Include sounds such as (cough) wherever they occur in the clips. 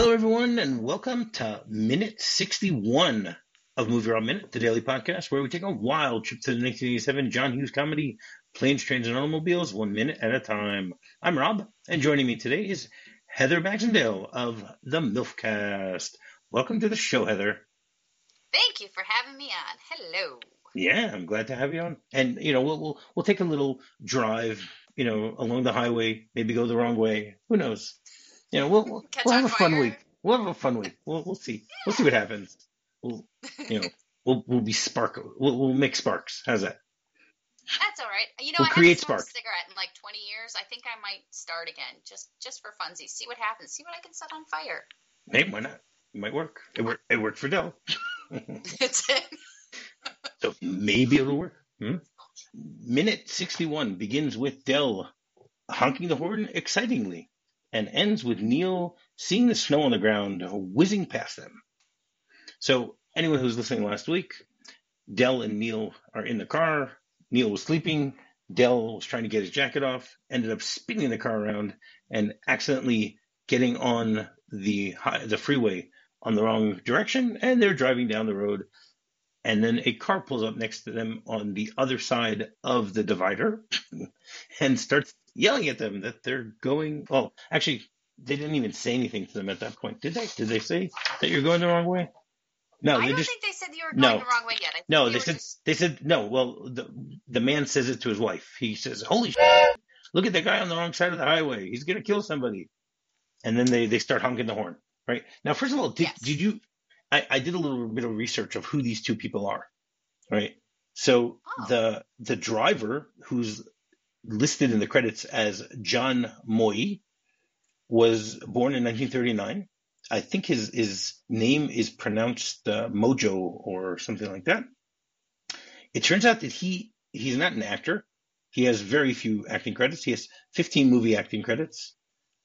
Hello, everyone, and welcome to minute 61 of MovieRob Minute, the daily podcast where we take a wild trip to the 1987 John Hughes comedy Planes, Trains, and Automobiles, one minute at a time. I'm Rob, and joining me today is Heather Baxendale of the MILFcast. Welcome to the show, Heather. Thank you for having me on. Hello. Yeah, I'm glad to have you on. And you know, we'll we'll, we'll take a little drive, you know, along the highway, maybe go the wrong way. Who knows? You know, we'll we'll, we'll have a fun fire. week. We'll have a fun week. We'll we'll see. We'll see what happens. We'll you know, (laughs) we'll we'll be spark. We'll we'll make sparks. How's that? That's all right. You know, We'll I create haven't smoked a cigarette in like 20 years. I think I might start again, just just for funsies. See what happens. See what I can set on fire. Hey, why not? It might work. It worked. It worked for Del. (laughs) That's it. So maybe it'll work. Hmm? Minute 61 begins with Del honking the horn excitingly and ends with Neal seeing the snow on the ground whizzing past them. So, anyone who's listening last week, Del and Neal are in the car. Neal was sleeping. Del was trying to get his jacket off, ended up spinning the car around and accidentally getting on the the freeway on the wrong direction, and they're driving down the road and then a car pulls up next to them on the other side of the divider (laughs) and starts yelling at them that they're going oh actually they didn't even say anything to them at that point did they did they say that you're going the wrong way no I they don't just think they said you were No. going the wrong way yet. I think no they they said just- they said no well the the man says it to his wife he says holy shit, look at the guy on the wrong side of the highway he's gonna kill somebody and then they they start honking the horn right now first of all did, Yes. did you I, I did a little bit of research of who these two people are right so Oh. the the driver who's listed in the credits as john Moio was born in 1939 i think his his name is pronounced uh, mojo or something like that. It turns out that he he's not an actor. He has very few acting credits. He has 15 movie acting credits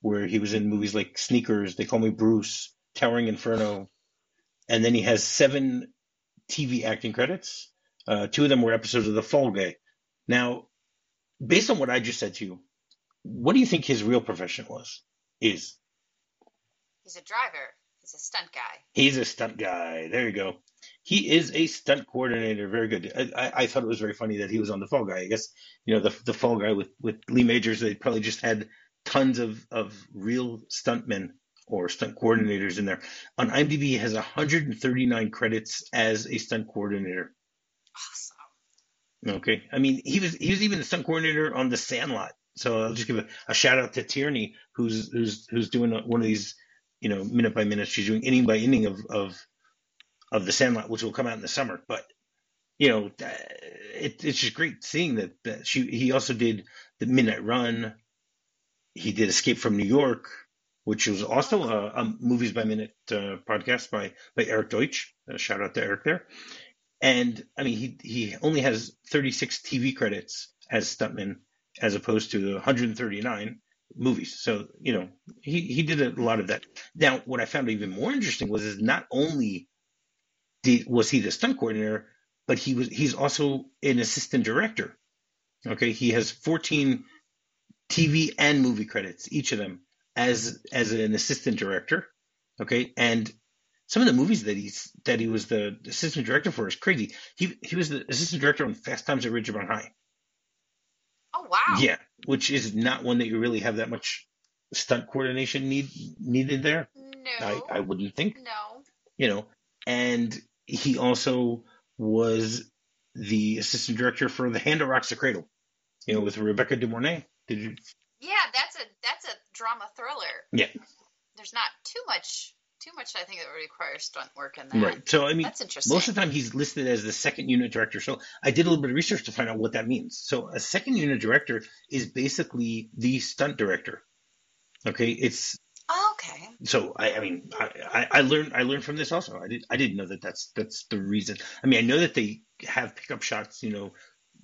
where he was in movies like sneakers they call me bruce towering inferno and then he has seven tv acting credits. Uh, two of them were episodes of the fall guy. Now based on what i just said to you what do you think his real profession was is He's a driver. He's a stunt guy. He's a stunt guy. There you go. He is a stunt coordinator. Very good. I, I, I thought it was very funny that he was on the Fall Guy. I guess you know the the Fall Guy with with Lee Majors. They probably just had tons of of real stuntmen or stunt coordinators in there. On IMDb, he has 139 credits as a stunt coordinator. Awesome. Okay, I mean he was he was even the stunt coordinator on The Sandlot. So I'll just give a, a shout out to Tierney, who's who's who's doing one of these, you know, minute by minute. She's doing inning by inning of of of The Sandlot, which will come out in the summer. But you know, uh, it, it's just great seeing that, that she. He also did the Midnight Run. He did Escape from New York, which was also a, a movies by minute uh, podcast by by Eric Deutsch. Uh, shout out to Eric there. And I mean, he he only has 36 TV credits as stuntman, as opposed to 139 movies. So you know, he he did a lot of that. Now, what I found even more interesting was is not only did was he the stunt coordinator, but he was he's also an assistant director. Okay, he has 14 TV and movie credits, each of them as as an assistant director. Okay, and some of the movies that he's that he was the assistant director for is crazy. He he was the assistant director on Fast Times at Ridgemont High. Oh wow. Yeah, which is not one that you really have that much stunt coordination need needed there. No. I, I wouldn't think, no. you know. And he also was the assistant director for The Hand That Rocks the Cradle, you know, with Rebecca De Mornay. Did you? Yeah, that's a that's a drama thriller. Yeah. There's not too much too much I think that would require stunt work in that. Right. So I mean, That's interesting. Most of the time, he's listed as the second unit director. So I did a little bit of research to find out what that means. So a second unit director is basically the stunt director. Okay, it's Oh, okay. so I, I mean I, I, I learned I learned from this also. I did I didn't know that that's that's the reason. I mean I know that they have pickup shots, you know,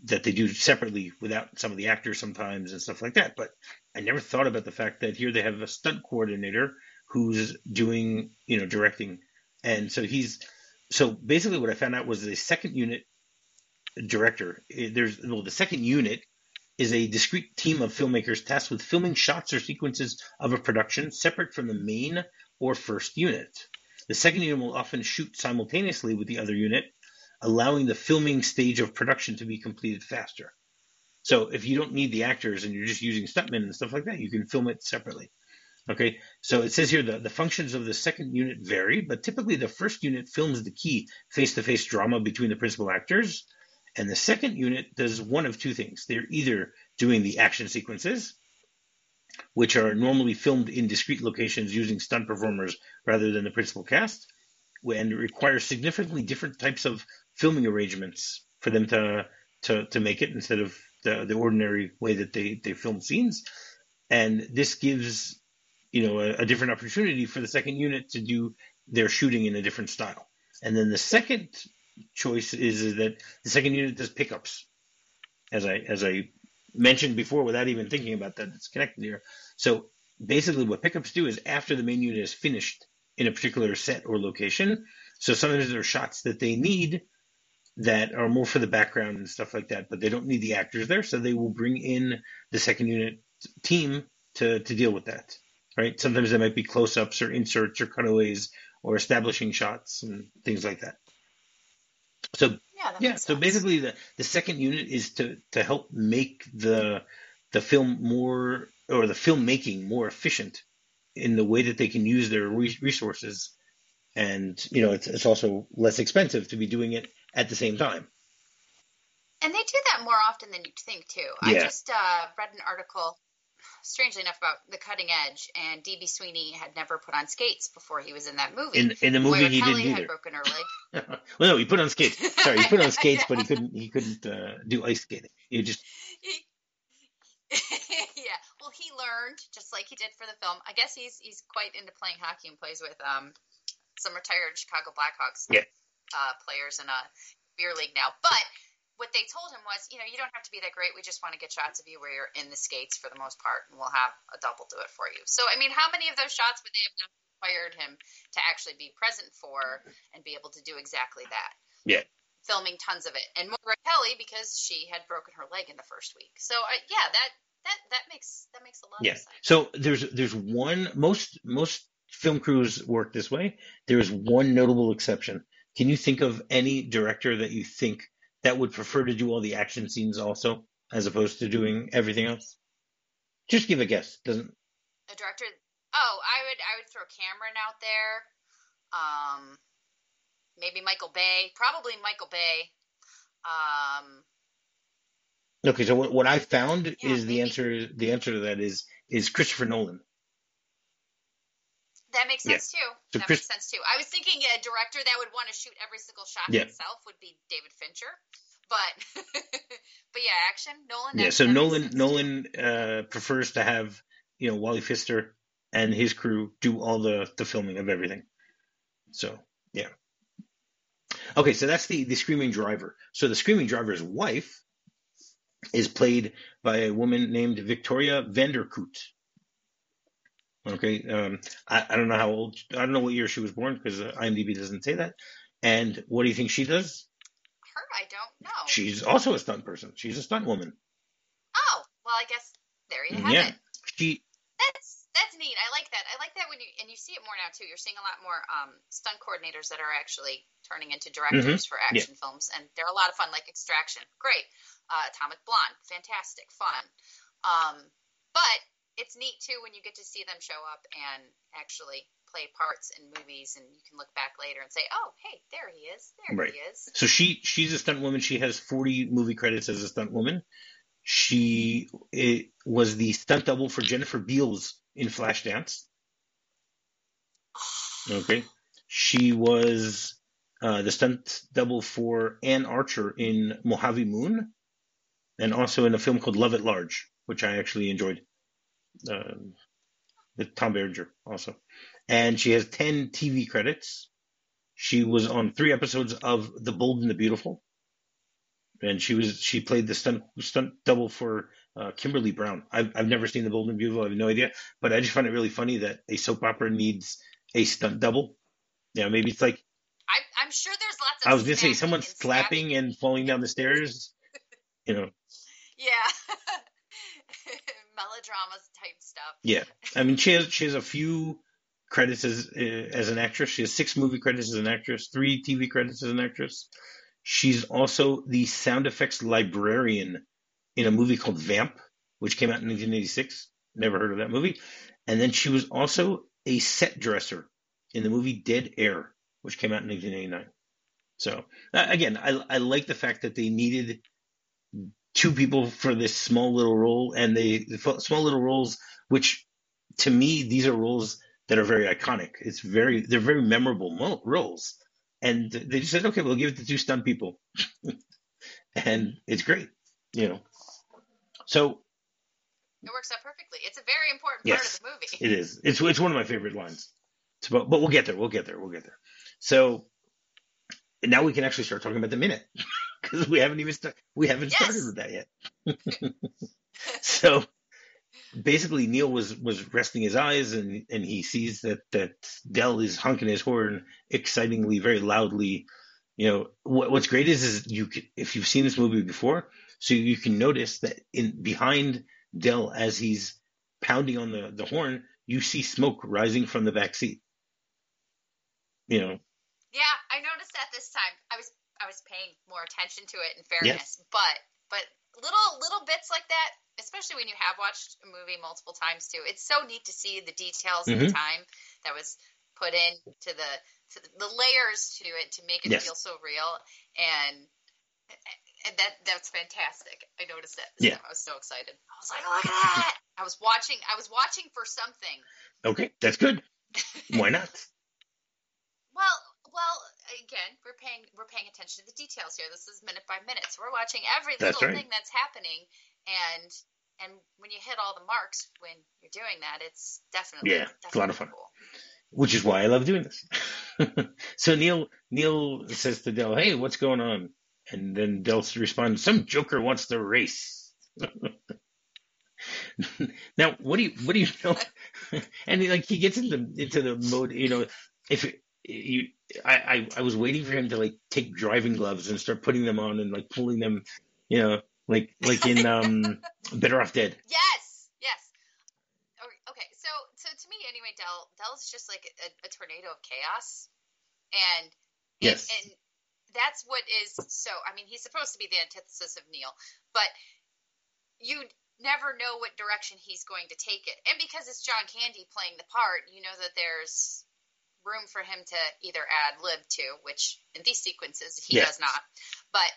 that they do separately without some of the actors sometimes and stuff like that. But I never thought about the fact that here they have a stunt coordinator who's doing you know directing, and so he's so basically what I found out was the second unit director. eh, There's well the second unit is a discrete team of filmmakers tasked with filming shots or sequences of a production separate from the main or first unit. The second unit will often shoot simultaneously with the other unit, allowing the filming stage of production to be completed faster. So if you don't need the actors and you're just using stuntmen and stuff like that, you can film it separately. Okay, so it says here the, the functions of the second unit vary, but typically the first unit films the key face to face drama between the principal actors, and the second unit does one of two things. They're either doing the action sequences, which are normally filmed in discrete locations using stunt performers rather than the principal cast, and require significantly different types of filming arrangements for them to to, to make it instead of the, the ordinary way that they, they film scenes. And this gives you know, a, a different opportunity for the second unit to do their shooting in a different style. And then the second choice is, is that the second unit does pickups, as I as I mentioned before, without even thinking about that. It's connected here. So basically, what pickups do is after the main unit is finished in a particular set or location. So sometimes there are shots that they need that are more for the background and stuff like that, but they don't need the actors there, so they will bring in the second unit team to to deal with that right? Sometimes there might be close ups or inserts or cutaways or establishing shots and things like that. So yeah, yeah so basically the, the second unit is to, to help make the the film more or the filmmaking more efficient in the way that they can use their resources and you know it's, it's also less expensive to be doing it at the same time and they do that more often than you'd think too yeah. i just uh, read an article strangely enough, about the cutting edge, and DB Sweeney had never put on skates before he was in that movie. In, in the movie, Moira he Kelly didn't had either. broken her leg. (laughs) well, no, he put on skates. Sorry, he put on skates, but he couldn't. He couldn't uh, do ice skating. He just. (laughs) yeah, well, he learned just like he did for the film. I guess he's he's quite into playing hockey and plays with um some retired Chicago Blackhawks yeah. uh, players in a beer league now, but what they told him was, you know, you don't have to be that great. We just want to get shots of you where you're in the skates for the most part, and we'll have a double do it for you. So, I mean, how many of those shots would they have required him to actually be present for and be able to do exactly that? Yeah. Filming tons of it, and Moira Kelly because she had broken her leg in the first week. So, uh, yeah, that that that makes that makes a lot yeah. of sense. So there's there's one most most film crews work this way. There is one notable exception. Can you think of any director that you think that would prefer to do all the action scenes also, as opposed to doing everything else? Just give a guess. Doesn't a director? Oh, I would I would throw Cameron out there. Um, maybe Michael Bay. Probably Michael Bay. Um. Okay, so what, what I found Yeah, is the answer. The answer to that is is Christopher Nolan. That makes Yeah. sense too. So that Chris- makes sense too. I was thinking a director that would want to shoot every single shot Yeah. himself would be David Fincher, but (laughs) but yeah, action Nolan. Yeah, so Nolan. Nolan uh, prefers to have you know Wally Pfister and his crew do all the the filming of everything. So yeah. Okay, so that's the the screaming driver. So the screaming driver's wife is played by a woman named Victoria Vanderkloot. Okay, um, I, I don't know how old, I don't know what year she was born because uh, IMDb doesn't say that. And what do you think she does? Her, I don't know. She's also a stunt person. She's a stunt woman. oh, well, I guess there you have Yeah, it. she That's that's neat. I like that. I like that when you and you see it more now too. You're seeing a lot more um, stunt coordinators that are actually turning into directors for Mm-hmm. Yeah. action films, and they're a lot of fun. Like Extraction, great. Uh, Atomic Blonde, fantastic, fun. Um, but it's neat too when you get to see them show up and actually play parts in movies, and you can look back later and say, "Oh, hey, there he is. There Right. he is." So she she's a stunt woman. She has 40 movie credits as a stunt woman. She it, was the stunt double for Jennifer Beals in Flashdance. (sighs) Okay. She was uh, the stunt double for Anne Archer in Mojave Moon, and also in a film called Love at Large, which I actually enjoyed. Um, with Tom Berenger also, and she has 10 TV credits. She was on three episodes of The Bold and the Beautiful, and she was she played the stunt stunt double for uh, Kimberly Brown. I've I've never seen The Bold and the Beautiful. I have no idea, but I just find it really funny that a soap opera needs a stunt double. Yeah, maybe it's like I, I'm sure there's lots of. I was gonna say and snapping. and falling down the stairs. You know, (laughs) Yeah. (laughs) Melodrama type stuff. yeah. (laughs) I mean, she has she has a few credits as uh, as an actress. She has six movie credits as an actress, three TV credits as an actress. She's also the sound effects librarian in a movie called Vamp, which came out in 1986. Never heard of that movie. And then she was also a set dresser in the movie Dead Air, which came out in 1989. So again, I, I like the fact that they needed two people for this small little role, and they small little roles, which to me these are roles that are very iconic. It's very they're very memorable roles, and they just said, okay, we'll give it to two stunt people, (laughs) and it's great, you know. So it works out perfectly. It's a very important yes, part of the movie. It is. It's it's one of my favorite lines. But but we'll get there. We'll get there. We'll get there. So now we can actually start talking about the minute (laughs) because we haven't even start, we haven't yes. started with that yet. (laughs) so basically Neal was was resting his eyes and and he sees that that Del is honking his horn excitingly, very loudly. You know what, what's great is is you can, if you've seen this movie before, so you can notice that in behind Del as he's pounding on the the horn, you see smoke rising from the back seat. You know. Yeah, I noticed that this time. I was paying more attention to it in fairness, yes. but but little little bits like that, especially when you have watched a movie multiple times too. It's so neat to see the details mm-hmm. and the time that was put in to the to the layers to it to make it yes. feel so real and and that that's fantastic. I noticed it. Yeah, I was so excited. I was like, look at that! (laughs) I was watching. I was watching for something. Okay, that's good. Why not? (laughs) well, well, again, we're paying we're paying attention to the details here. This is minute by minute, so we're watching every little right. thing that's happening, and and when you hit all the marks when you're doing that, it's definitely yeah, definitely it's a lot of fun. Cool. Which is why I love doing this. (laughs) so Neal Neal says to Del, "Hey, what's going on?" And then Del responds, "Some joker wants to race." (laughs) now, what do you what do you know? (laughs) and like he gets into into the mode, you know, if you I, I I was waiting for him to like take driving gloves and start putting them on and like pulling them, you know, like like in um (laughs) Better Off Dead. Yes, yes. Okay, so so to me anyway, Del Del's just like a, a tornado of chaos, and yes, and, and that's what is so. I mean, he's supposed to be the antithesis of Neal, but you never know what direction he's going to take it. And because it's John Candy playing the part, you know that there's room for him to either ad lib to, which in these sequences he does not. But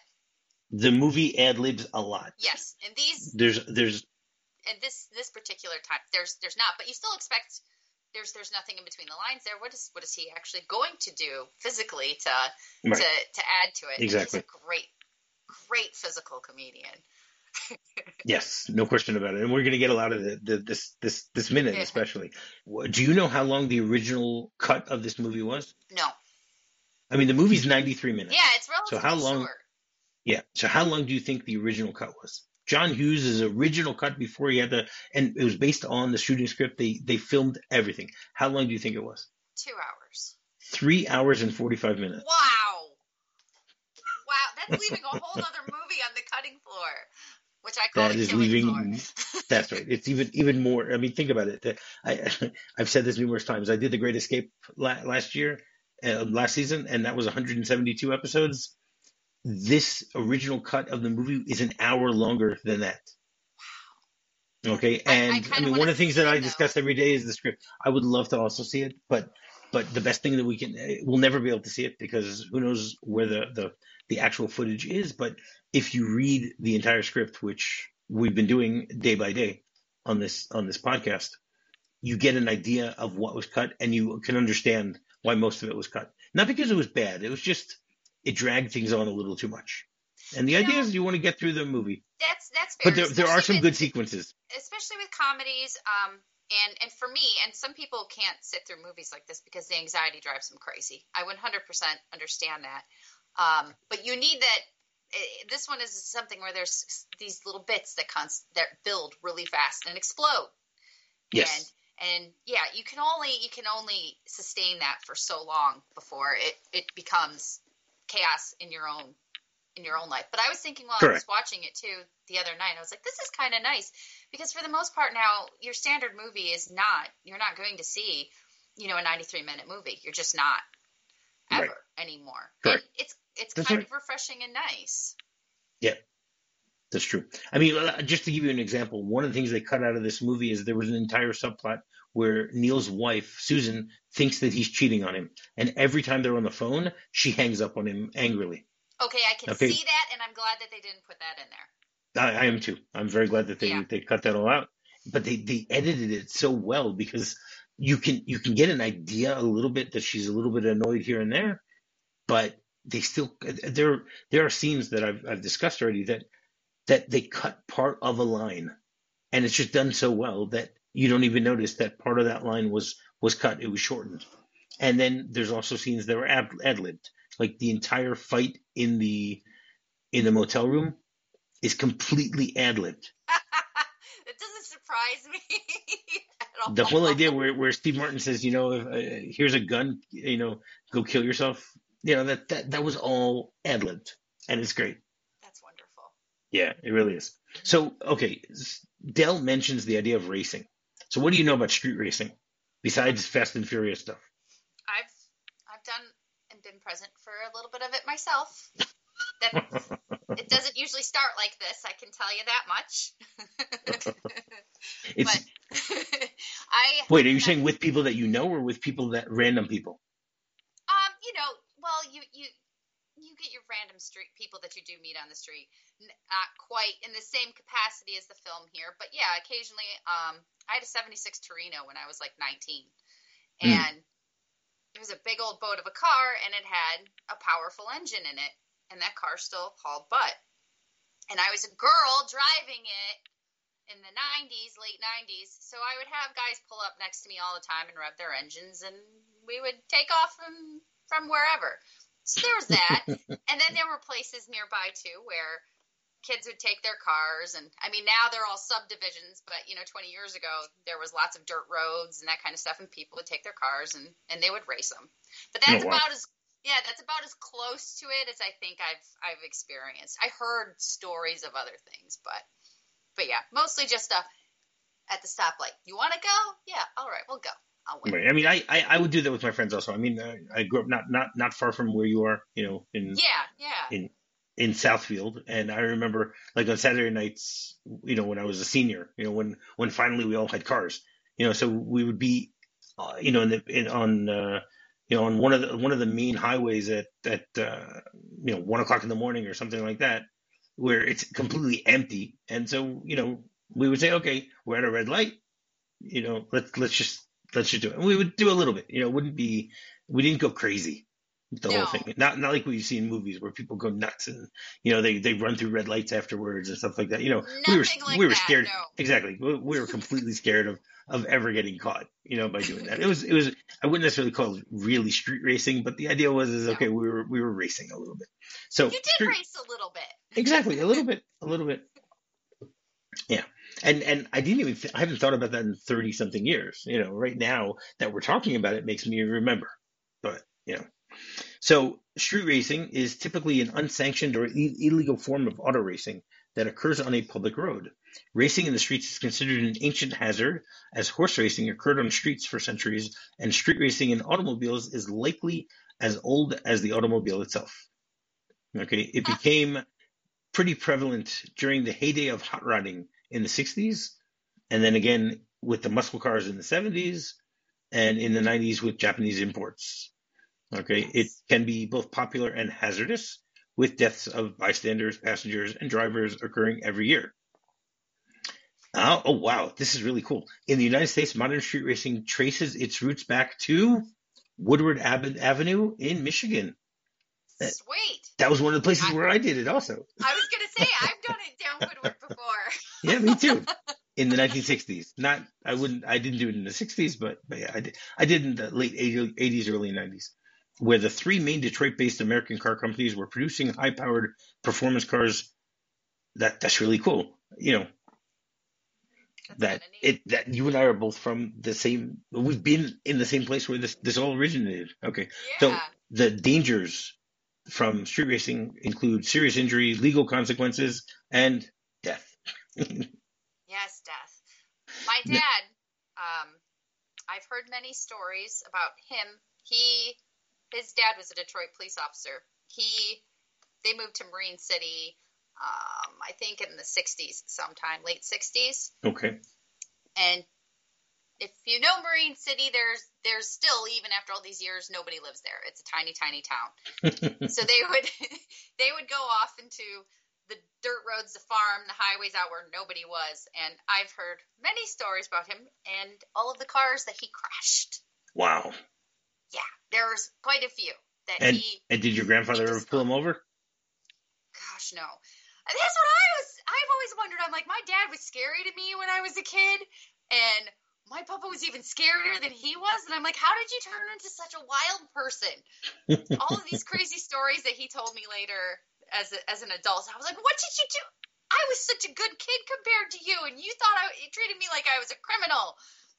the movie ad libs a lot. Yes, and these there's there's and this this particular time there's there's not, but you still expect there's there's nothing in between the lines there. What is what is he actually going to do physically to right. to to add to it? Exactly. he's a great great physical comedian. (laughs) yes, no question about it. And we're going to get a lot of the, the, this this this minute, especially. Do you know how long the original cut of this movie was? No. I mean, the movie's ninety three minutes. Yeah, it's relatively so how long, short. Yeah. So how long do you think the original cut was? John Hughes' original cut before he had the, and it was based on the shooting script. They they filmed everything. How long do you think it was? Two hours. Three hours and forty five minutes. Wow. Wow, that's leaving a whole other movie on the cutting which I call that is leaving. (laughs) that's right. It's even even more. I mean, think about it. I (laughs) I've said this numerous times. I did the Great Escape last year, uh, last season, and that was 172 episodes. This original cut of the movie is an hour longer than that. Okay, and I, I, I mean, one of the things that I discuss every day is the script. I would love to also see it, but but the best thing that we can, we'll never be able to see it because who knows where the the the actual footage is. But if you read the entire script, which we've been doing day by day on this on this podcast, you get an idea of what was cut, and you can understand why most of it was cut. Not because it was bad; it was just it dragged things on a little too much. And the idea is you want to get through the movie. That's that's fair. But there, there are some with, good sequences, especially with comedies. Um, and and for me, and some people can't sit through movies like this because the anxiety drives them crazy. I 100% understand that. Um, but you need that. This one is something where there's these little bits that const- that build really fast and explode. Yes. And, and yeah, you can only you can only sustain that for so long before it it becomes chaos in your own in your own life. But I was thinking while Correct. I was watching it too the other night, I was like, this is kind of nice because for the most part now, your standard movie is not you're not going to see you know, a 93 minute movie. You're just not ever Right. anymore. Correct. And it's it's That's kind right. of refreshing and nice. Yeah, that's true. I mean, uh, just to give you an example, one of the things they cut out of this movie is there was an entire subplot where Neal's wife, Susan, thinks that he's cheating on him. And every time they're on the phone, she hangs up on him angrily. Okay, I can Okay. see that, and I'm glad that they didn't put that in there. I, I am too. I'm very glad that they, Yeah. they cut that all out. But they, they edited it so well because you can you can get an idea a little bit that she's a little bit annoyed here and there, but they still there there are scenes that I've I've discussed already that that they cut part of a line, and it's just done so well that you don't even notice that part of that line was was cut. It was shortened, and then there's also scenes that were ad libbed, like the entire fight in the in the motel room is completely ad libbed. (laughs) it doesn't surprise me (laughs) at all. The whole idea where, where Steve Martin says, you know, if, uh, here's a gun, you know, go kill yourself. You know, that, that, that was all ad libbed and it's great. That's wonderful. Yeah, it really is. So, okay, Dell mentions the idea of racing. So, what do you know about street racing besides Fast and Furious stuff? I've I've done and been present for a little bit of it myself. That (laughs) it doesn't usually start like this. I can tell you that much. It's (laughs) but (laughs) I wait, are you saying with people that you know or with people that random people? Um, you know, well, you you get your random street people that you do meet on the street, not quite in the same capacity as the film here, but yeah, occasionally. Um, I had a '76 Torino when I was like 19, Hmm. and it was a big old boat of a car, and it had a powerful engine in it, and that car still hauled butt. And I was a girl driving it in the 90s, late 90s. So I would have guys pull up next to me all the time and rev their engines, and we would take off from from wherever. So there was that, (laughs) and then there were places nearby too where kids would take their cars, and I mean now they're all subdivisions, but you know 20 years ago there was lots of dirt roads and that kind of stuff, and people would take their cars and and they would race them. But oh, that's Oh, wow. about as yeah, that's about as close to it as I think I've I've experienced. I heard stories of other things, but but yeah, mostly just stuff at the stoplight. You want to go? Yeah, all right, we'll go. Right. I mean, I, I, I would do that with my friends also. I mean, uh, I grew up not, not, not far from where you are, you know, in, Yeah, yeah. in in Southfield, and I remember like on Saturday nights, you know, when I was a senior, you know, when when finally we all had cars, you know, so we would be, uh, you know, in the in, on uh, you know on one of the one of the main highways at at uh, you know one o'clock in the morning or something like that, where it's completely empty, and so you know we would say, okay, we're at a red light, you know, let's let's just let's just do it, and we would do a little bit, you know, it wouldn't be we didn't go crazy the No. whole thing. Not not like we see in movies where people go nuts and you know they they run through red lights afterwards and stuff like that. You know, we were like we were that, scared. no. Exactly, we, we were completely scared of of ever getting caught. You know, by doing that. It was it was I wouldn't necessarily call it really street racing, but the idea was is No. okay, we were we were racing a little bit. So You did street- race a little bit. exactly a little bit a little bit. Yeah. And and I didn't even I haven't thought about that in thirty something years. You know, right now that we're talking about it makes me remember. But you know, so street racing is typically an unsanctioned or illegal form of auto racing that occurs on a public road. Racing in the streets is considered an ancient hazard, as horse racing occurred on streets for centuries, and street racing in automobiles is likely as old as the automobile itself. Okay, it became pretty prevalent during the heyday of hot rodding in the 60s, and then again with the muscle cars in the 70s, and in the 90s with Japanese imports. Okay, it can be both popular and hazardous, with deaths of bystanders, passengers, and drivers occurring every year. Oh, oh wow, this is really cool. In the United States, modern street racing traces its roots back to Woodward Ab- Avenue in Michigan. That- Sweet. That was one of the places where I did it also. I was gonna say I've done it down (laughs) Woodward before. Yeah, me too. In the 1960s, not I wouldn't I didn't do it in the 60s, but, but yeah, I did. I did in the late 80s, early 90s, where the three main Detroit-based American car companies were producing high-powered performance cars. That that's really cool. You know That's that it that you and I are both from the same. We've been in the same place where this this all originated. Okay, so the dangers from street racing include serious injury, legal consequences, and. Yes, death. My dad, um, I've heard many stories about him. He, his dad was a Detroit police officer. He, they moved to Marine City, um, I think in the 60s sometime, late 60s. Okay. And if you know Marine City, there's there's still even after all these years nobody lives there. It's a tiny tiny town. (laughs) so they would (laughs) they would go off into the dirt roads, the farm, the highways out where nobody was. And I've heard many stories about him and all of the cars that he crashed. Wow. Yeah, there was quite a few that And he. and did your grandfather ever pull him over? Gosh, no. And That's what I was. I've always wondered. I'm like, my dad was scary to me when I was a kid, and my papa was even scarier than he was. And I'm like, how did you turn into such a wild person? (laughs) all of these crazy stories that he told me later as a, as an adult. I was like, what did you do? I was such a good kid compared to you, and you thought I you treated me like I was a criminal.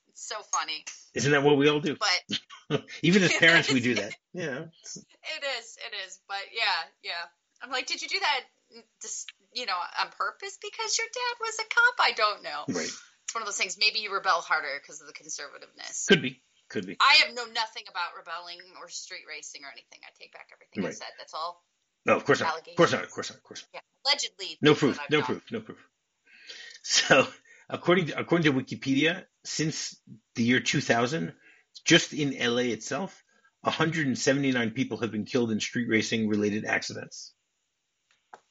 It's so funny, Isn't that what we all do? but (laughs) Even as (laughs) parents, we do that. Yeah. it is, it is. But yeah, yeah. I'm like, did you do that, just you know, on purpose because your dad was a cop? I don't know. Right. It's one of those things. Maybe you rebel harder because of the conservativeness. Could be. Could be. I have know nothing about rebelling or street racing or anything. I take back everything I said. That's all. No, of course not. Of course not. Of course not. Of course not. Yeah, allegedly. No proof. No proof. No proof. So, according to according to Wikipedia, since the year 2000, just in LA itself, 179 people have been killed in street racing related accidents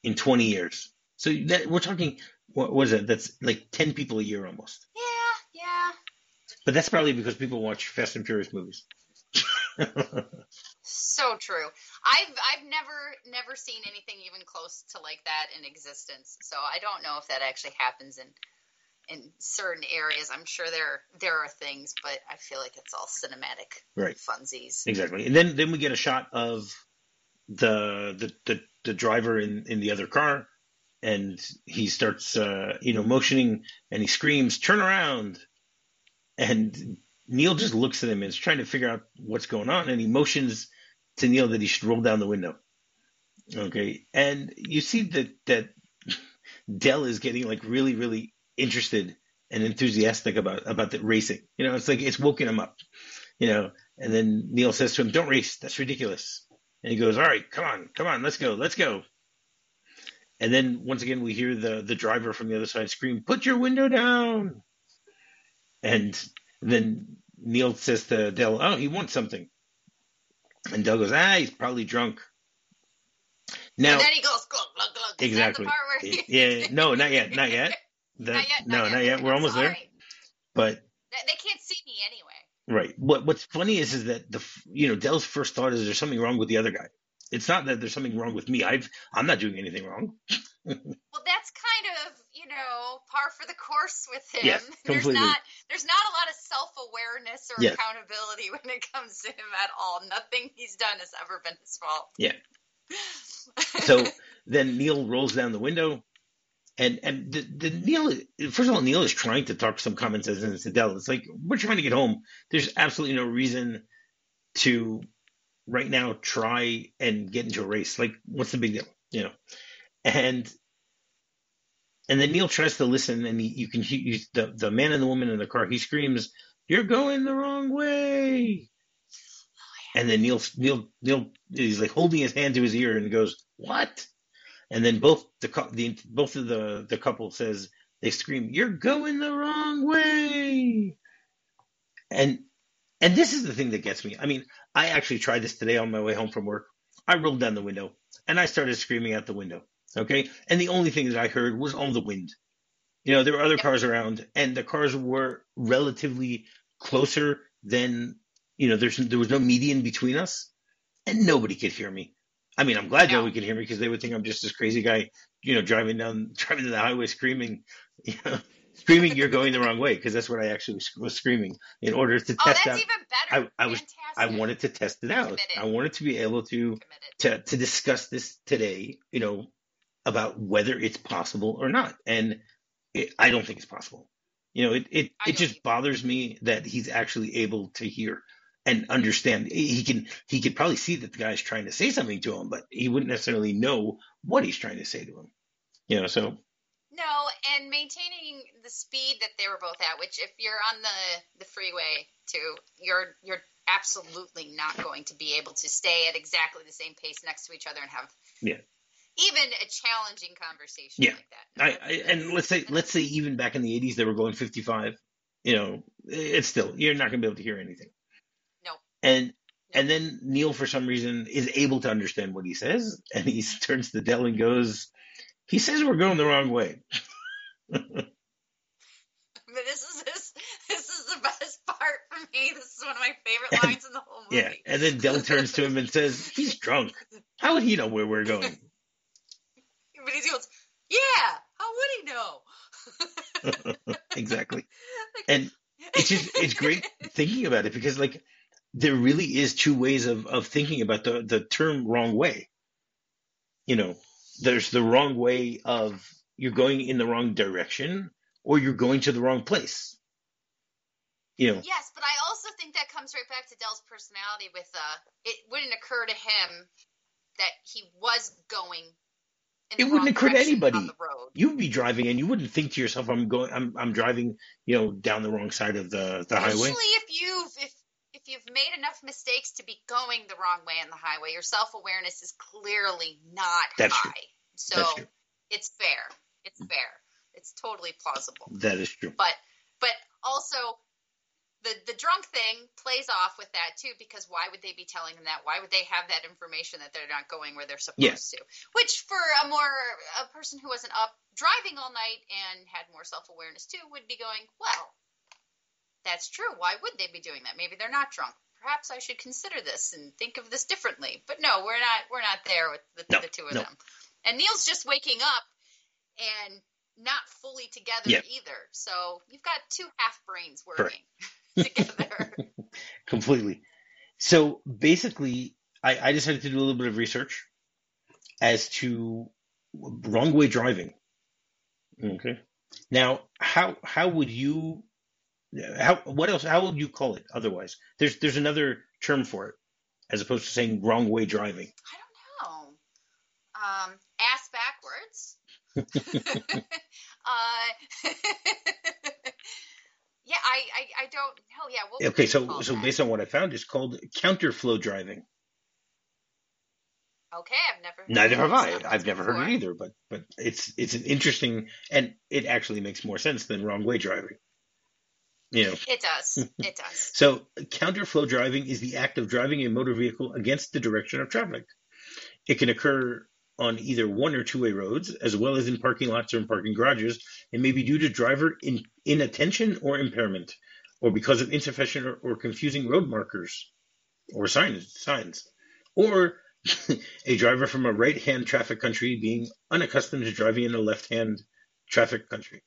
in 20 years. So that we're talking what was it? That's like 10 people a year almost. Yeah, yeah. But that's probably because people watch Fast and Furious movies. (laughs) So true. I've I've never never seen anything even close to like that in existence. So I don't know if that actually happens in in certain areas. I'm sure there there are things, but I feel like it's all cinematic Right. funsies. Exactly. And then then we get a shot of the the the, the driver in in the other car and he starts uh you know motioning and he screams turn around and Neal just looks at him and is trying to figure out what's going on and he motions to Neal that he should roll down the window. Okay. And you see that that Del is getting like really really interested and enthusiastic about about the racing. You know, it's like it's woken him up. You know, and then Neal says to him, "Don't race. That's ridiculous." And he goes, "All right, come on, come on, let's go, let's go." And then once again, we hear the the driver from the other side scream, "Put your window down!" And then Neal says to Del, "Oh, he wants something." And Del goes, "Ah, he's probably drunk." Now, and then he goes glug glug glug. Is that the exactly. he- Yeah, no, not yet, not yet. (laughs) That- not yet. no, not yet. We're I'm almost there. But They, can't see me anyway. Right. What What's funny is is that the you know Del's first thought is there's something wrong with the other guy. It's not that there's something wrong with me. I've I'm not doing anything wrong. (laughs) Well, that's kind of know par for the course with him. Yes, (laughs) there's not there's not a lot of self awareness or Yes. accountability (laughs) when it comes to him at all. Nothing he's done has ever been his fault. Yeah. (laughs) So then Neal rolls down the window, and and the, the Neal first of all Neal is trying to talk some common sense into Del. It's like we're trying to get home. There's absolutely no reason to right now try and get into a race. Like what's the big deal, you know? And and then Neal tries to listen, and he, you can hear the the man and the woman in the car. He screams, "You're going the wrong way!" And then Neal Neal Neal he's like holding his hand to his ear and goes, "What?" And then both the the both of the the couple says they scream, "You're going the wrong way!" And and this is the thing that gets me. I mean, I actually tried this today on my way home from work. I rolled down the window and I started screaming out the window. Okay, and the only thing that I heard was on the wind. You know, there were other cars around, and the cars were relatively closer than you know. There's there was no median between us, and nobody could hear me. I mean, I'm glad No. nobody could hear me because they would think I'm just this crazy guy, you know, driving down (laughs) driving to the highway screaming, (laughs) you know, screaming you're going the wrong way because that's what I actually was, screaming in order to Oh, test that's out. even better. I- I was- I wanted to test it out. Committed. I wanted to be able to committed. to to discuss this today, you know, about whether it's possible or not. And it, I don't think it's possible. You know, it it, it just bothers me that he's actually able to hear and understand. He can he could probably see that the guy's trying to say something to him, but he wouldn't necessarily know what he's trying to say to him. You know, so No, and maintaining the speed that they were both at, which if you're on the the freeway too, you're you're absolutely not going to be able to stay at exactly the same pace next to each other and have Yeah. Even a challenging conversation Yeah. like that. I, I and let's say let's say even back in the 80s they were going 55. You know, it's still you're not going to be able to hear anything. Nope. And and then Neal for some reason is able to understand what he says and he (laughs) turns to Del and goes, "He says we're going the wrong way." (laughs) But this is this this is the best part for me. This is one of my favorite And- lines in the whole movie. Yeah. And then Del turns to him and says, "He's drunk. How would he know where we're going?" (laughs) But he goes, "Yeah, how would he know?" (laughs) exactly. (laughs) And it's just it's great (laughs) thinking about it because like there really is two ways of of thinking about the the term wrong way. You know, there's the wrong way of you're going in the wrong direction or you're going to the wrong place. You know, Yes, but I also think that comes right back to Del's personality. With uh, it wouldn't occur to him that he was going. It wouldn't occur to anybody. on the road. you'd be driving and you wouldn't think to yourself, I'm going, I'm, I'm driving, you know, down the wrong side of the, the highway. Usually, if you've if if you've made enough mistakes to be going the wrong way on the highway, your self awareness is clearly not That's high. true. So That's true. it's fair. It's fair. It's totally plausible. That is true. But but also the the drunk thing plays off with that too because why would they be telling them that? Why would they have that information that they're not going where they're supposed Yeah. to? Which for a more a person who wasn't up driving all night and had more self awareness too would be going, well, that's true. Why would they be doing that? Maybe they're not drunk. Perhaps I should consider this and think of this differently. But no, we're not we're not there with the, No, the two of no. them. And Neal's just waking up and not fully together Yeah. either. So you've got two half brains working Correct. (laughs) working together. (laughs) completely. So basically, I, I decided to do a little bit of research as to wrong way driving. Okay. Now, how how would you how what else how would you call it otherwise? There's there's another term for it as opposed to saying wrong way driving. I don't know. Um, ass backwards. (laughs) (laughs) uh, yeah, I, I, I don't know. Yeah, would Okay, so so that? based on what I found, it's called counterflow driving. Okay, I've never. heard Neither have I. I've never heard it either, but but it's it's an interesting and it actually makes more sense than wrong way driving. You know. It does. (laughs) It does. So counterflow driving is the act of driving a motor vehicle against the direction of traffic. It can occur on either one or two-way roads, as well as in parking lots or in parking garages. and may be due to driver in, inattention or impairment, or because of insufficient or, or confusing road markers or signs, signs, or (laughs) a driver from a right-hand traffic country being unaccustomed to driving in a left-hand traffic country.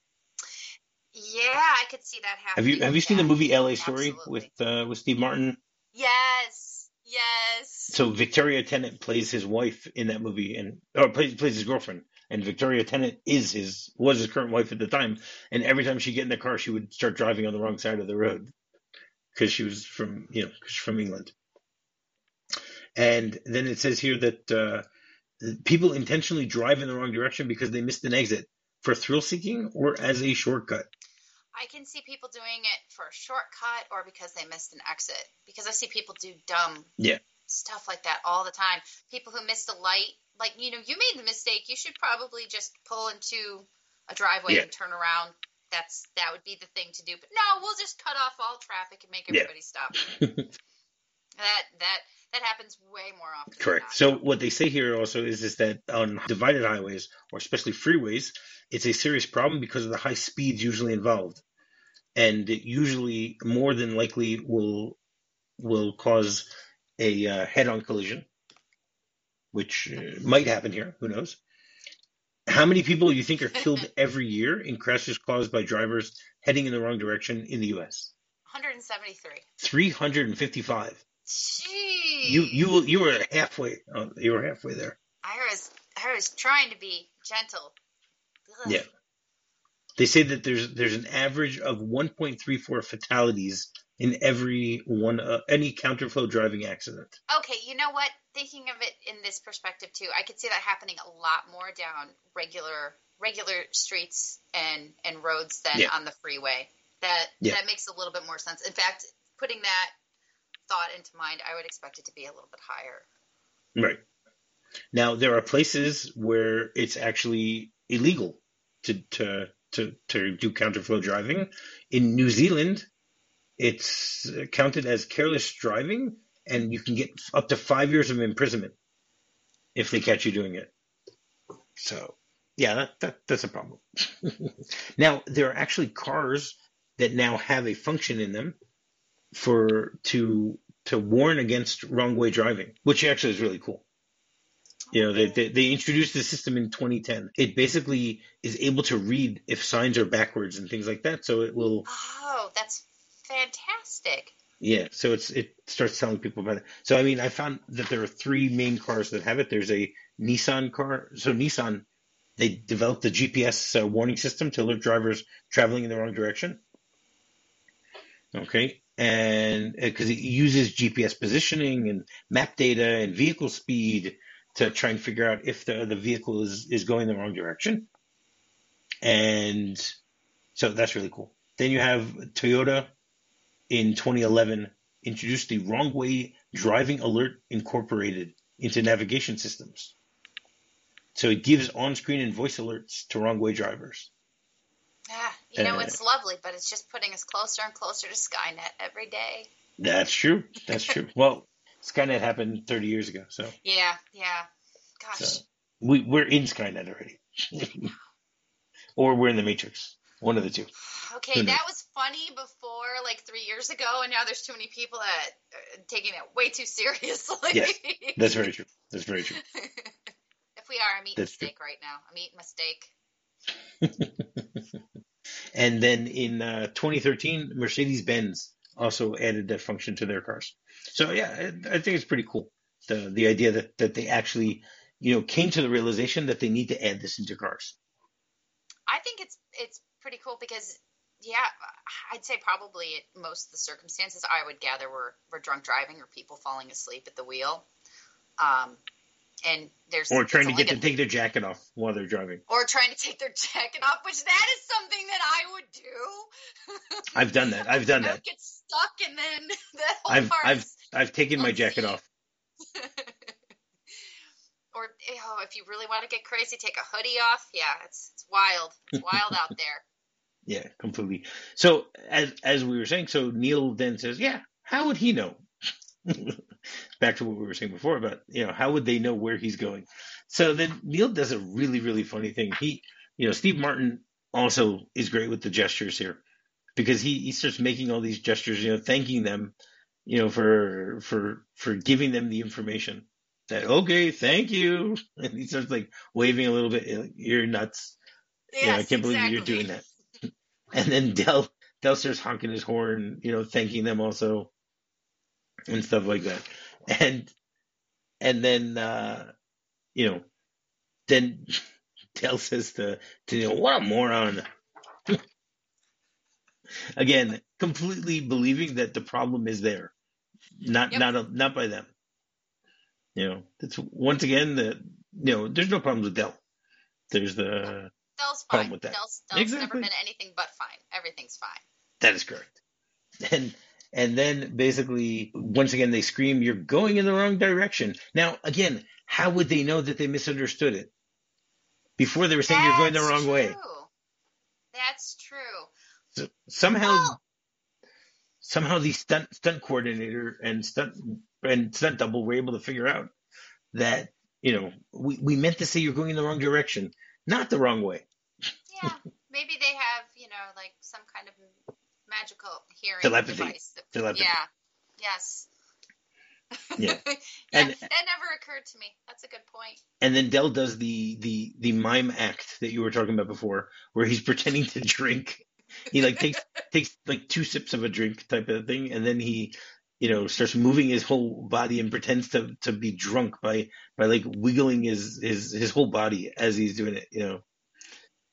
Yeah, I could see that Have you have you seen the movie L.A. Story absolutely. with uh, with Steve Martin? Yes. Yes. So Victoria Tennant plays his wife in that movie, and or plays plays his girlfriend. And Victoria Tennant is his was his current wife at the time. And every time she get in the car, she would start driving on the wrong side of the road because she was from you know 'cause she's from England. And then it says here that uh, people intentionally drive in the wrong direction because they missed an exit for thrill seeking or as a shortcut. I can see people doing it for a shortcut or because they missed an exit. Because I see people do dumb Yeah. stuff like that all the time. People who missed a light, like you know, you made the mistake. You should probably just pull into a driveway Yeah. and turn around. That's that would be the thing to do. But no, we'll just cut off all traffic and make Yeah. everybody stop. (laughs) that that that happens way more often. Correct. So what they say here also is is that on divided highways or especially freeways, it's a serious problem because of the high speeds usually involved, and it usually more than likely will will cause a uh, head-on collision, which uh, might happen here. Who knows? How many people you think are (laughs) killed every year in crashes caused by drivers heading in the wrong direction in the U.S.? 173. Three hundred and fifty-five. Gee. You you you were halfway. Oh, you were halfway there. I was I was trying to be gentle. Ugh. Yeah. They say that there's there's an average of 1.34 fatalities in every one uh, any counterflow driving accident. Okay, you know what? Thinking of it in this perspective too, I could see that happening a lot more down regular regular streets and and roads than Yeah. on the freeway. That Yeah. that makes a little bit more sense. In fact, putting that thought into mind, I would expect it to be a little bit higher. Right. Now there are places where it's actually illegal to to to, to do counterflow driving. In New Zealand, it's counted as careless driving, and you can get up to five years of imprisonment if they catch you doing it. So, yeah, that, that that's a problem. (laughs) now there are actually cars that now have a function in them for to to warn against wrong way driving, which actually is really cool. You know, they, they, they introduced the system in 2010. It basically is able to read if signs are backwards and things like that. So it will, Oh, that's fantastic. Yeah. So it's it starts telling people about it. So I mean, I found that there are three main cars that have it. There's a Nissan car. So Nissan, they developed a GPS uh, warning system to alert drivers traveling in the wrong direction. Okay, and because it uses GPS positioning and map data and vehicle speed to try and figure out if the the vehicle is is going the wrong direction, and so that's really cool. Then you have Toyota in 2011 introduced the wrong way driving alert incorporated into navigation systems. So it gives on-screen and voice alerts to wrong way drivers. Ah, you know, Uh, it's lovely, but it's just putting us closer and closer to Skynet every day. That's true. That's true. (laughs) well, Skynet happened 30 years ago, so, Yeah, yeah. Gosh. so we we're in Skynet already, (laughs) or we're in the Matrix. One of the two. Okay, that was funny before, like three years ago, and now there's too many people that are taking it way too seriously. Yes, (laughs) That's very true. That's very true. if we are, I'm eating That's true. steak right now. I'm eating my steak. (laughs) And then in uh, 2013, Mercedes Benz also added that function to their cars. So yeah, I I think it's pretty cool. The the idea that that they actually you know came to the realization that they need to add this into cars. I think it's it's pretty cool because yeah, I'd say probably most of the circumstances I would gather were were drunk driving or people falling asleep at the wheel. Um, and there's Or trying to get to gonna- take their jacket off while they're driving. or trying to take their jacket off, which that is something that I would do. (laughs) I've done that. I've done that. (laughs) get stuck and then (laughs) that whole I've I've I've taken my jacket off. or oh, if you really want to get crazy, take a hoodie off. Yeah, it's it's wild. It's wild out there. Yeah, completely. So as as we were saying, so Neal then says, "Yeah, how would he know?" (laughs) Back to what we were saying before about you know how would they know where he's going? So then Neal does a really really funny thing. He you know Steve Martin also is great with the gestures here because he he starts making all these gestures, you know, thanking them, you know, for for for giving them the information. That okay, thank you, (laughs) and he starts like waving a little bit. You're nuts. yeah, I can't believe you're doing that. And then Del Del starts honking his horn, you know, thanking them also and stuff like that. And and then uh you know, then (laughs) Del says to to Neal, what a moron. (laughs) Again, completely believing that the problem is there. Not Yep. not not by them. You know, it's once again the you know, there's no problems with Del. There's the Del's problem fine. with that. Del's, Del's never been anything but fine. Everything's fine. That is correct. And and then basically once again they scream, You're going in the wrong direction. Now again, how would they know that they misunderstood it? Before they were saying you're going the That's wrong way. true. That's true. So somehow Well- somehow the stunt stunt coordinator and stunt and stunt double were able to figure out that, you know, we, we meant to say you're going in the wrong direction, not the wrong way. Yeah, maybe they have, you know, like some kind of magical hearing Telepathy. device. that- Telepathy. Yeah. Yes. (laughs) Yeah. yeah, And- that never occurred to me. That's a good point. And then Del does the the the mime act that you were talking about before, where he's (laughs) pretending to drink. He like takes takes like two sips of a drink type of thing, and then he, you know, starts moving his whole body and pretends to to be drunk by by like wiggling his his his whole body as he's doing it, you know.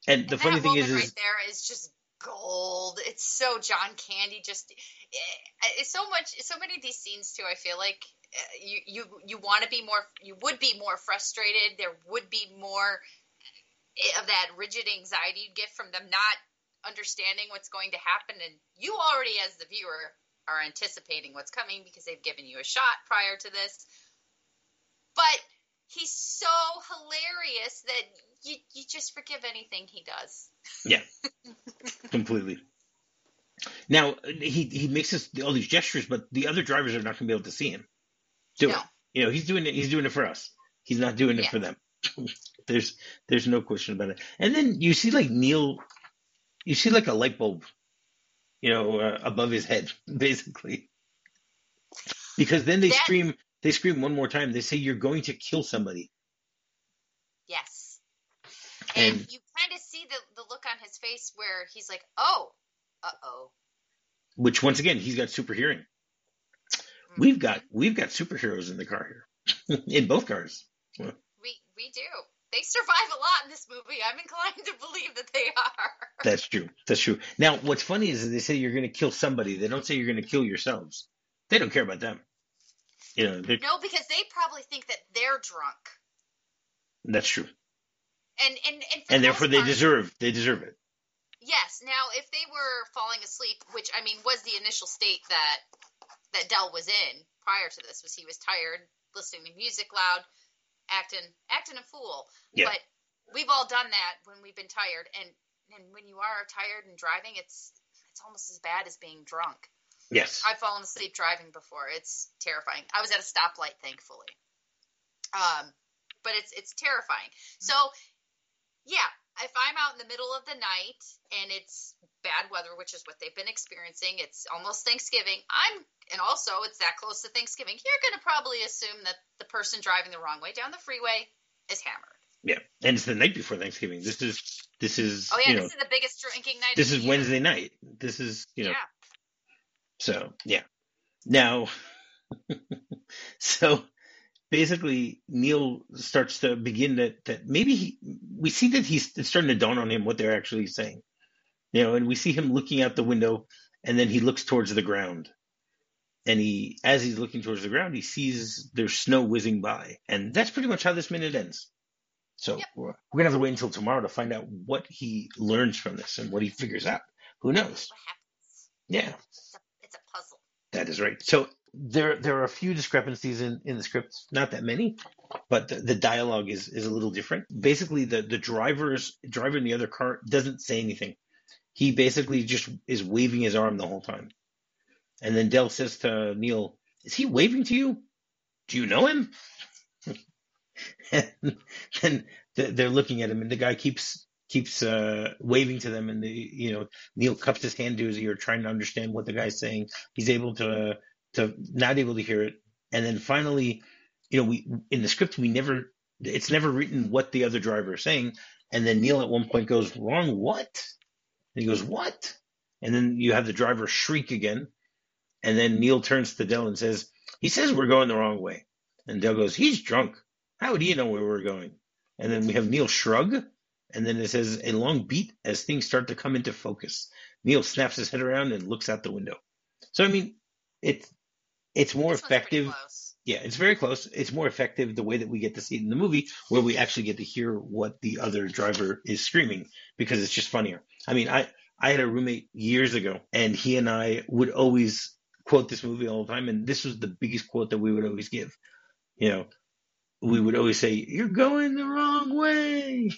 And the And funny thing is, right is there is just gold. It's so John Candy. Just eh, it's so much. So many of these scenes too. I feel like eh, you you you want to be more. You would be more frustrated. There would be more of that rigid anxiety you get from them not understanding what's going to happen and you already as the viewer are anticipating what's coming because they've given you a shot prior to this but he's so hilarious that you, you just forgive anything he does Yeah, (laughs) completely. Now he he makes us all these gestures, but the other drivers are not going to be able to see him do No. it. You know, he's doing it. He's doing it for us. He's not doing it Yeah. for them. (laughs) there's there's no question about it. And then you see like Neal, you see like a light bulb, you know, uh, above his head, (laughs) basically. Because then they That- scream. They scream one more time. They say, "You're going to kill somebody." yes and, And- you kind of see the, the look on his face where he's like oh uh-oh Which once again, he's got super hearing. We've got we've got superheroes in the car here, (laughs) in both cars. we we do they survive a lot in this movie i'm inclined to believe that they are That's true. That's true. Now, what's funny is they say you're going to kill somebody. They don't say you're going to kill yourselves. They don't care about them. You know, no because they probably think that they're drunk that's true. and and and, And the therefore, most they part- deserve they deserve it. Yes. Now, if they were falling asleep, which I mean was the initial state that that Del was in prior to this, was he was tired, listening to music loud, acting acting a fool. Yeah. But we've all done that when we've been tired, and and when you are tired and driving, it's it's almost as bad as being drunk. Yes. I've fallen asleep driving before. It's terrifying. I was at a stoplight, thankfully. Um, but it's it's terrifying. So, yeah, if I'm out in the middle of the night and it's bad weather, which is what they've been experiencing, it's almost Thanksgiving. I'm and also it's that close to Thanksgiving. You're going to probably assume that the person driving the wrong way down the freeway is hammered. Yeah. And it's the night before Thanksgiving. This is this is Oh yeah, you know this is the biggest drinking night. this of is the year. Wednesday night. This is you know Yeah. So yeah. Now, (laughs) so basically, Neal starts to begin that that maybe he, we see that he's it's starting to dawn on him what they're actually saying, you know, and we see him looking out the window, and then he looks towards the ground, and he as he's looking towards the ground, he sees there's snow whizzing by, and that's pretty much how this minute ends. So Yep. we're, we're gonna have to wait until tomorrow to find out what he learns from this and what he figures out. Who knows? Yeah. It's a, it's a puzzle. That is right. So there there are a few discrepancies in, in the script, not that many, but the, the dialogue is, is a little different. Basically, the the driver's driver in the other car doesn't say anything. He basically just is waving his arm the whole time. And then Del says to Neal, "Is he waving to you? Do you know him?" (laughs) and then they're looking at him, and the guy keeps keeps uh, waving to them, and the you know Neal cups his hand to his ear, trying to understand what the guy's saying. He's able to to not able to hear it, and then finally, you know, we in the script we never it's never written what the other driver is saying, and then Neal at one point goes wrong what, and he goes what, and then you have the driver shriek again, and then Neal turns to Del and says, he says we're going the wrong way, and Del goes he's drunk. How would he know where we're going? And then we have Neal shrug, and then it says a long beat as things start to come into focus. Neal snaps his head around and looks out the window. So I mean, it's it's more effective. Yeah, it's very close. It's more effective the way that we get to see it in the movie, where we actually get to hear what the other driver is screaming because it's just funnier. I mean, I I had a roommate years ago, and he and I would always quote this movie all the time, and this was the biggest quote that we would always give. You know, we would always say, "You're going the wrong way,"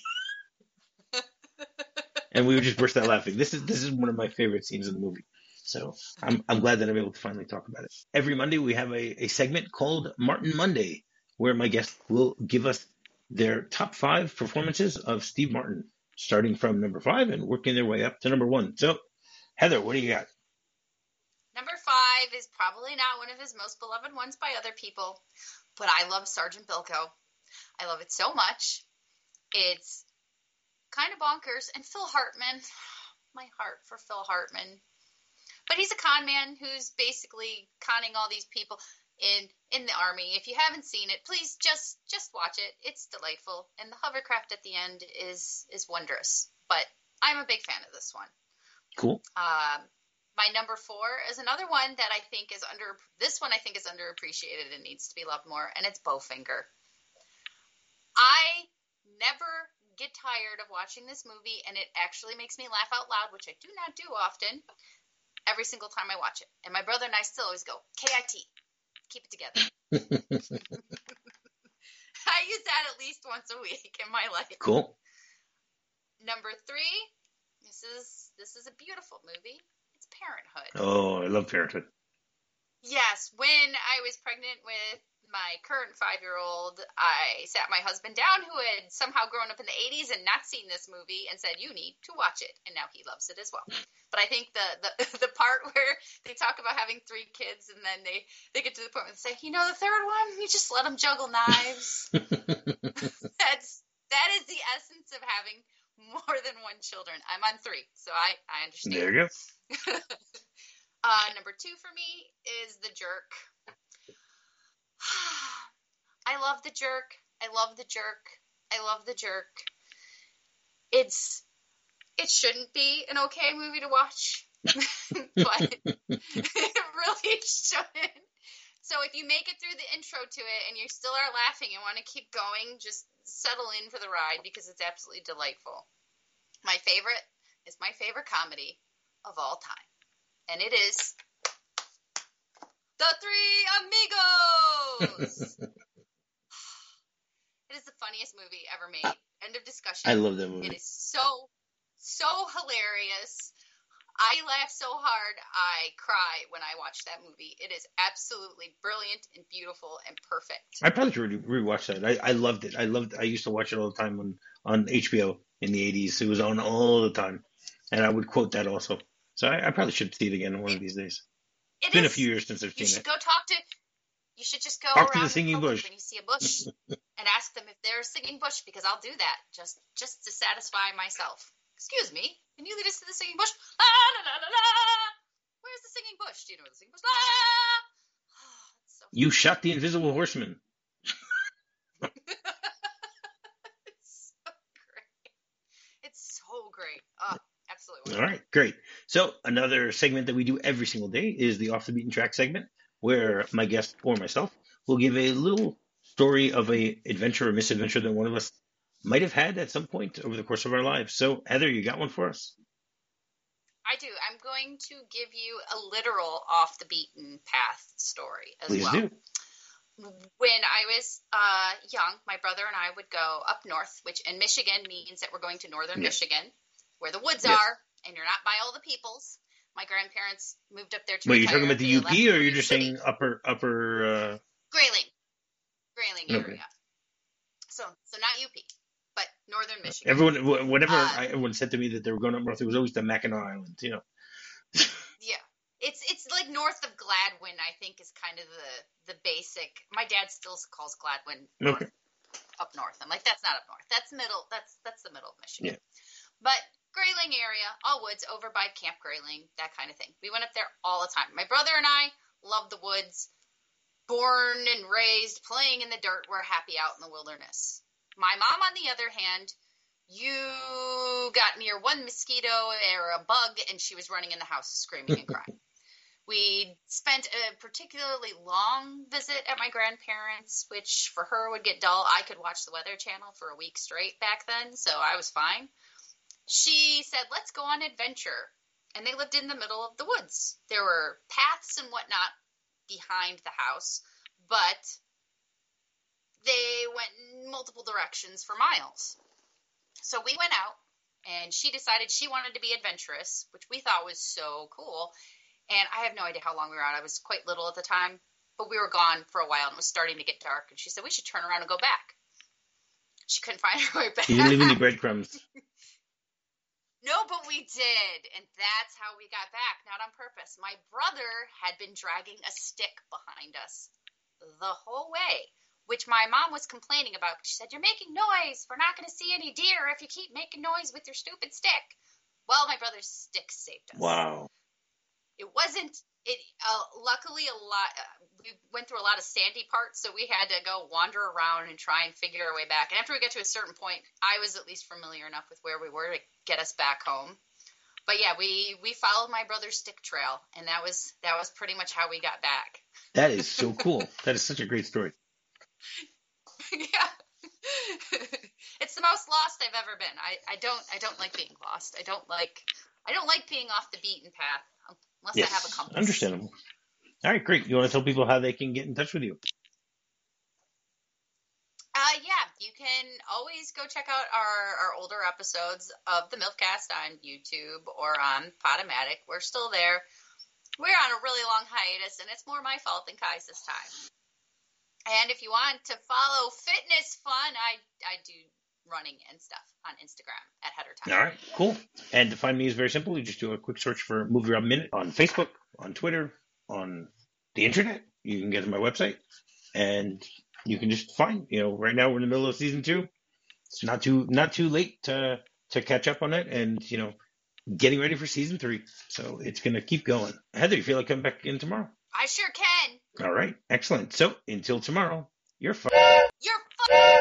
(laughs) and we would just burst out laughing. This is this is one of my favorite scenes in the movie. So I'm I'm glad that I'm able to finally talk about it. Every Monday we have a, a segment called Martin Monday, where my guests will give us their top five performances of Steve Martin, starting from number five and working their way up to number one. So, Heather, what do you got? Number five is probably not one of his most beloved ones by other people, but I love Sergeant Bilko. I love it so much. It's kind of bonkers. And Phil Hartman, (sighs) my heart for Phil Hartman. But he's a con man who's basically conning all these people in in the army. If you haven't seen it, please just just watch it. It's delightful, and the hovercraft at the end is is wondrous. But I'm a big fan of this one. Cool. Um, my number four is another one that I think is under. This one I think is underappreciated and needs to be loved more, and it's Bowfinger. I never get tired of watching this movie, and it actually makes me laugh out loud, which I do not do often. Every single time I watch it, and my brother and I still always go KIT, keep it together. (laughs) (laughs) I use that at least once a week in my life. Cool. Number three, this is this is a beautiful movie. It's Parenthood. Oh, I love Parenthood. Yes, when I was pregnant with my current five year old, I sat my husband down, who had somehow grown up in the 80s and not seen this movie, and said, "You need to watch it." And now he loves it as well. But I think the the, (laughs) the part where they talk about having three kids, and then they they get to the point where they say, "You know, the third one, you just let them juggle knives." (laughs) (laughs) That's that is the essence of having more than one children. I'm on three, so I I understand. there you go. Uh, number two for me is the jerk. (sighs) I love the jerk. I love the jerk. I love the jerk. It's it shouldn't be an okay movie to watch, (laughs) but (laughs) it really shouldn't. So if you make it through the intro to it and you still are laughing and want to keep going, just settle in for the ride because it's absolutely delightful. My favorite is my favorite comedy of all time, and it is The Three Amigos. (laughs) it is the funniest movie ever made. End of discussion. I love that movie. It is so, so hilarious. I laugh so hard, I cry when I watch that movie. It is absolutely brilliant and beautiful and perfect. I probably should re- rewatch that. I, I loved it. I loved. I used to watch it all the time on on HBO in the '80s. It was on all the time, and I would quote that also. So I, I probably should see it again one of these days. It It's been a few years since I've seen it. You should it. go talk to. You should just go Talk to the singing bush. when you see a bush (laughs) and ask them if they're a singing bush because I'll do that just just to satisfy myself. Excuse me, can you lead us to the singing bush? La la la la la. Where's the singing bush? Do you know where the singing bush? La. Oh, so You shot the Invisible Horseman. (laughs) (laughs) it's so great. It's so great. Oh, absolutely. All right, great. So another segment that we do every single day is the off the beaten track segment, where my guest or myself will give a little story of a adventure or misadventure that one of us might have had at some point over the course of our lives. So Heather, you got one for us? I do. I'm going to give you a literal off the beaten path story as Please well. do. when I was uh, young, my brother and I would go up north, which in Michigan means that we're going to northern Yes. Michigan, where the woods Yes. are, and you're not by all the peoples. My grandparents moved up there to Wait, you're talking about the UP, or you're just City. saying upper upper? Uh... Grayling, Grayling Okay. area. So, so not UP, but northern Michigan. Everyone, wh- whatever Uh, I, everyone said to me that they were going up north, it was always the Mackinac Island. You know. (laughs) Yeah. It's it's like north of Gladwin, I think, is kind of the the basic. My dad still calls Gladwin north, Okay. up north. I'm like, that's not up north. That's middle. That's that's the middle of Michigan. Yeah. But Grayling area, all woods, over by Camp Grayling, that kind of thing. We went up there all the time. My brother and I love the woods. Born and raised playing in the dirt, we're happy out in the wilderness. My mom, on the other hand, you got near one mosquito or a bug, and she was running in the house screaming and crying. (laughs) we spent a particularly long visit at my grandparents', which for her would get dull. I could watch the Weather Channel for a week straight back then, so I was fine. She said, Let's go on adventure. And they lived in the middle of the woods. There were paths and whatnot behind the house, but they went in multiple directions for miles. So we went out, and she decided she wanted to be adventurous, which we thought was so cool. And I have no idea how long we were out. I was quite little at the time, but we were gone for a while, and it was starting to get dark. And she said we should turn around and go back. She couldn't (laughs) find her way back. You didn't leave any breadcrumbs. (laughs) No, but we did, and that's how we got back, not on purpose. My brother had been dragging a stick behind us the whole way, which my mom was complaining about. She said, You're making noise. We're not going to see any deer if you keep making noise with your stupid stick. Well, my brother's stick saved us. Wow. It wasn't. It uh, luckily a lot. Uh, we went through a lot of sandy parts, so we had to go wander around and try and figure our way back. And after we got to a certain point, I was at least familiar enough with where we were to get us back home. But yeah, we we followed my brother's stick trail, and that was that was pretty much how we got back. That is so (laughs) cool. that is such a great story. yeah. (laughs) it's the most lost I've ever been. I, I don't I don't like being lost. I don't like I don't like being off the beaten path unless yes, I have a compass. understandable. All right, great. You want to tell people how they can get in touch with you? Uh, yeah, you can always go check out our, our older episodes of the MILFCast on YouTube or on Podomatic. We're still there. We're on a really long hiatus, and it's more my fault than Kai's this time. And if you want to follow fitness fun, I I do running and stuff on Instagram at Header Time. All right, cool. And to find me is very simple. You just do a quick search for MovieRob Minute on Facebook, on Twitter, on the internet. You can get to my website, and you can just find. You know, right now we're in the middle of season two. It's not too not too late to to catch up on it, and you know, getting ready for season three. So it's gonna keep going. Heather, you feel like coming back in tomorrow? I sure can. All right, excellent. So until tomorrow, you're fine. You're fine.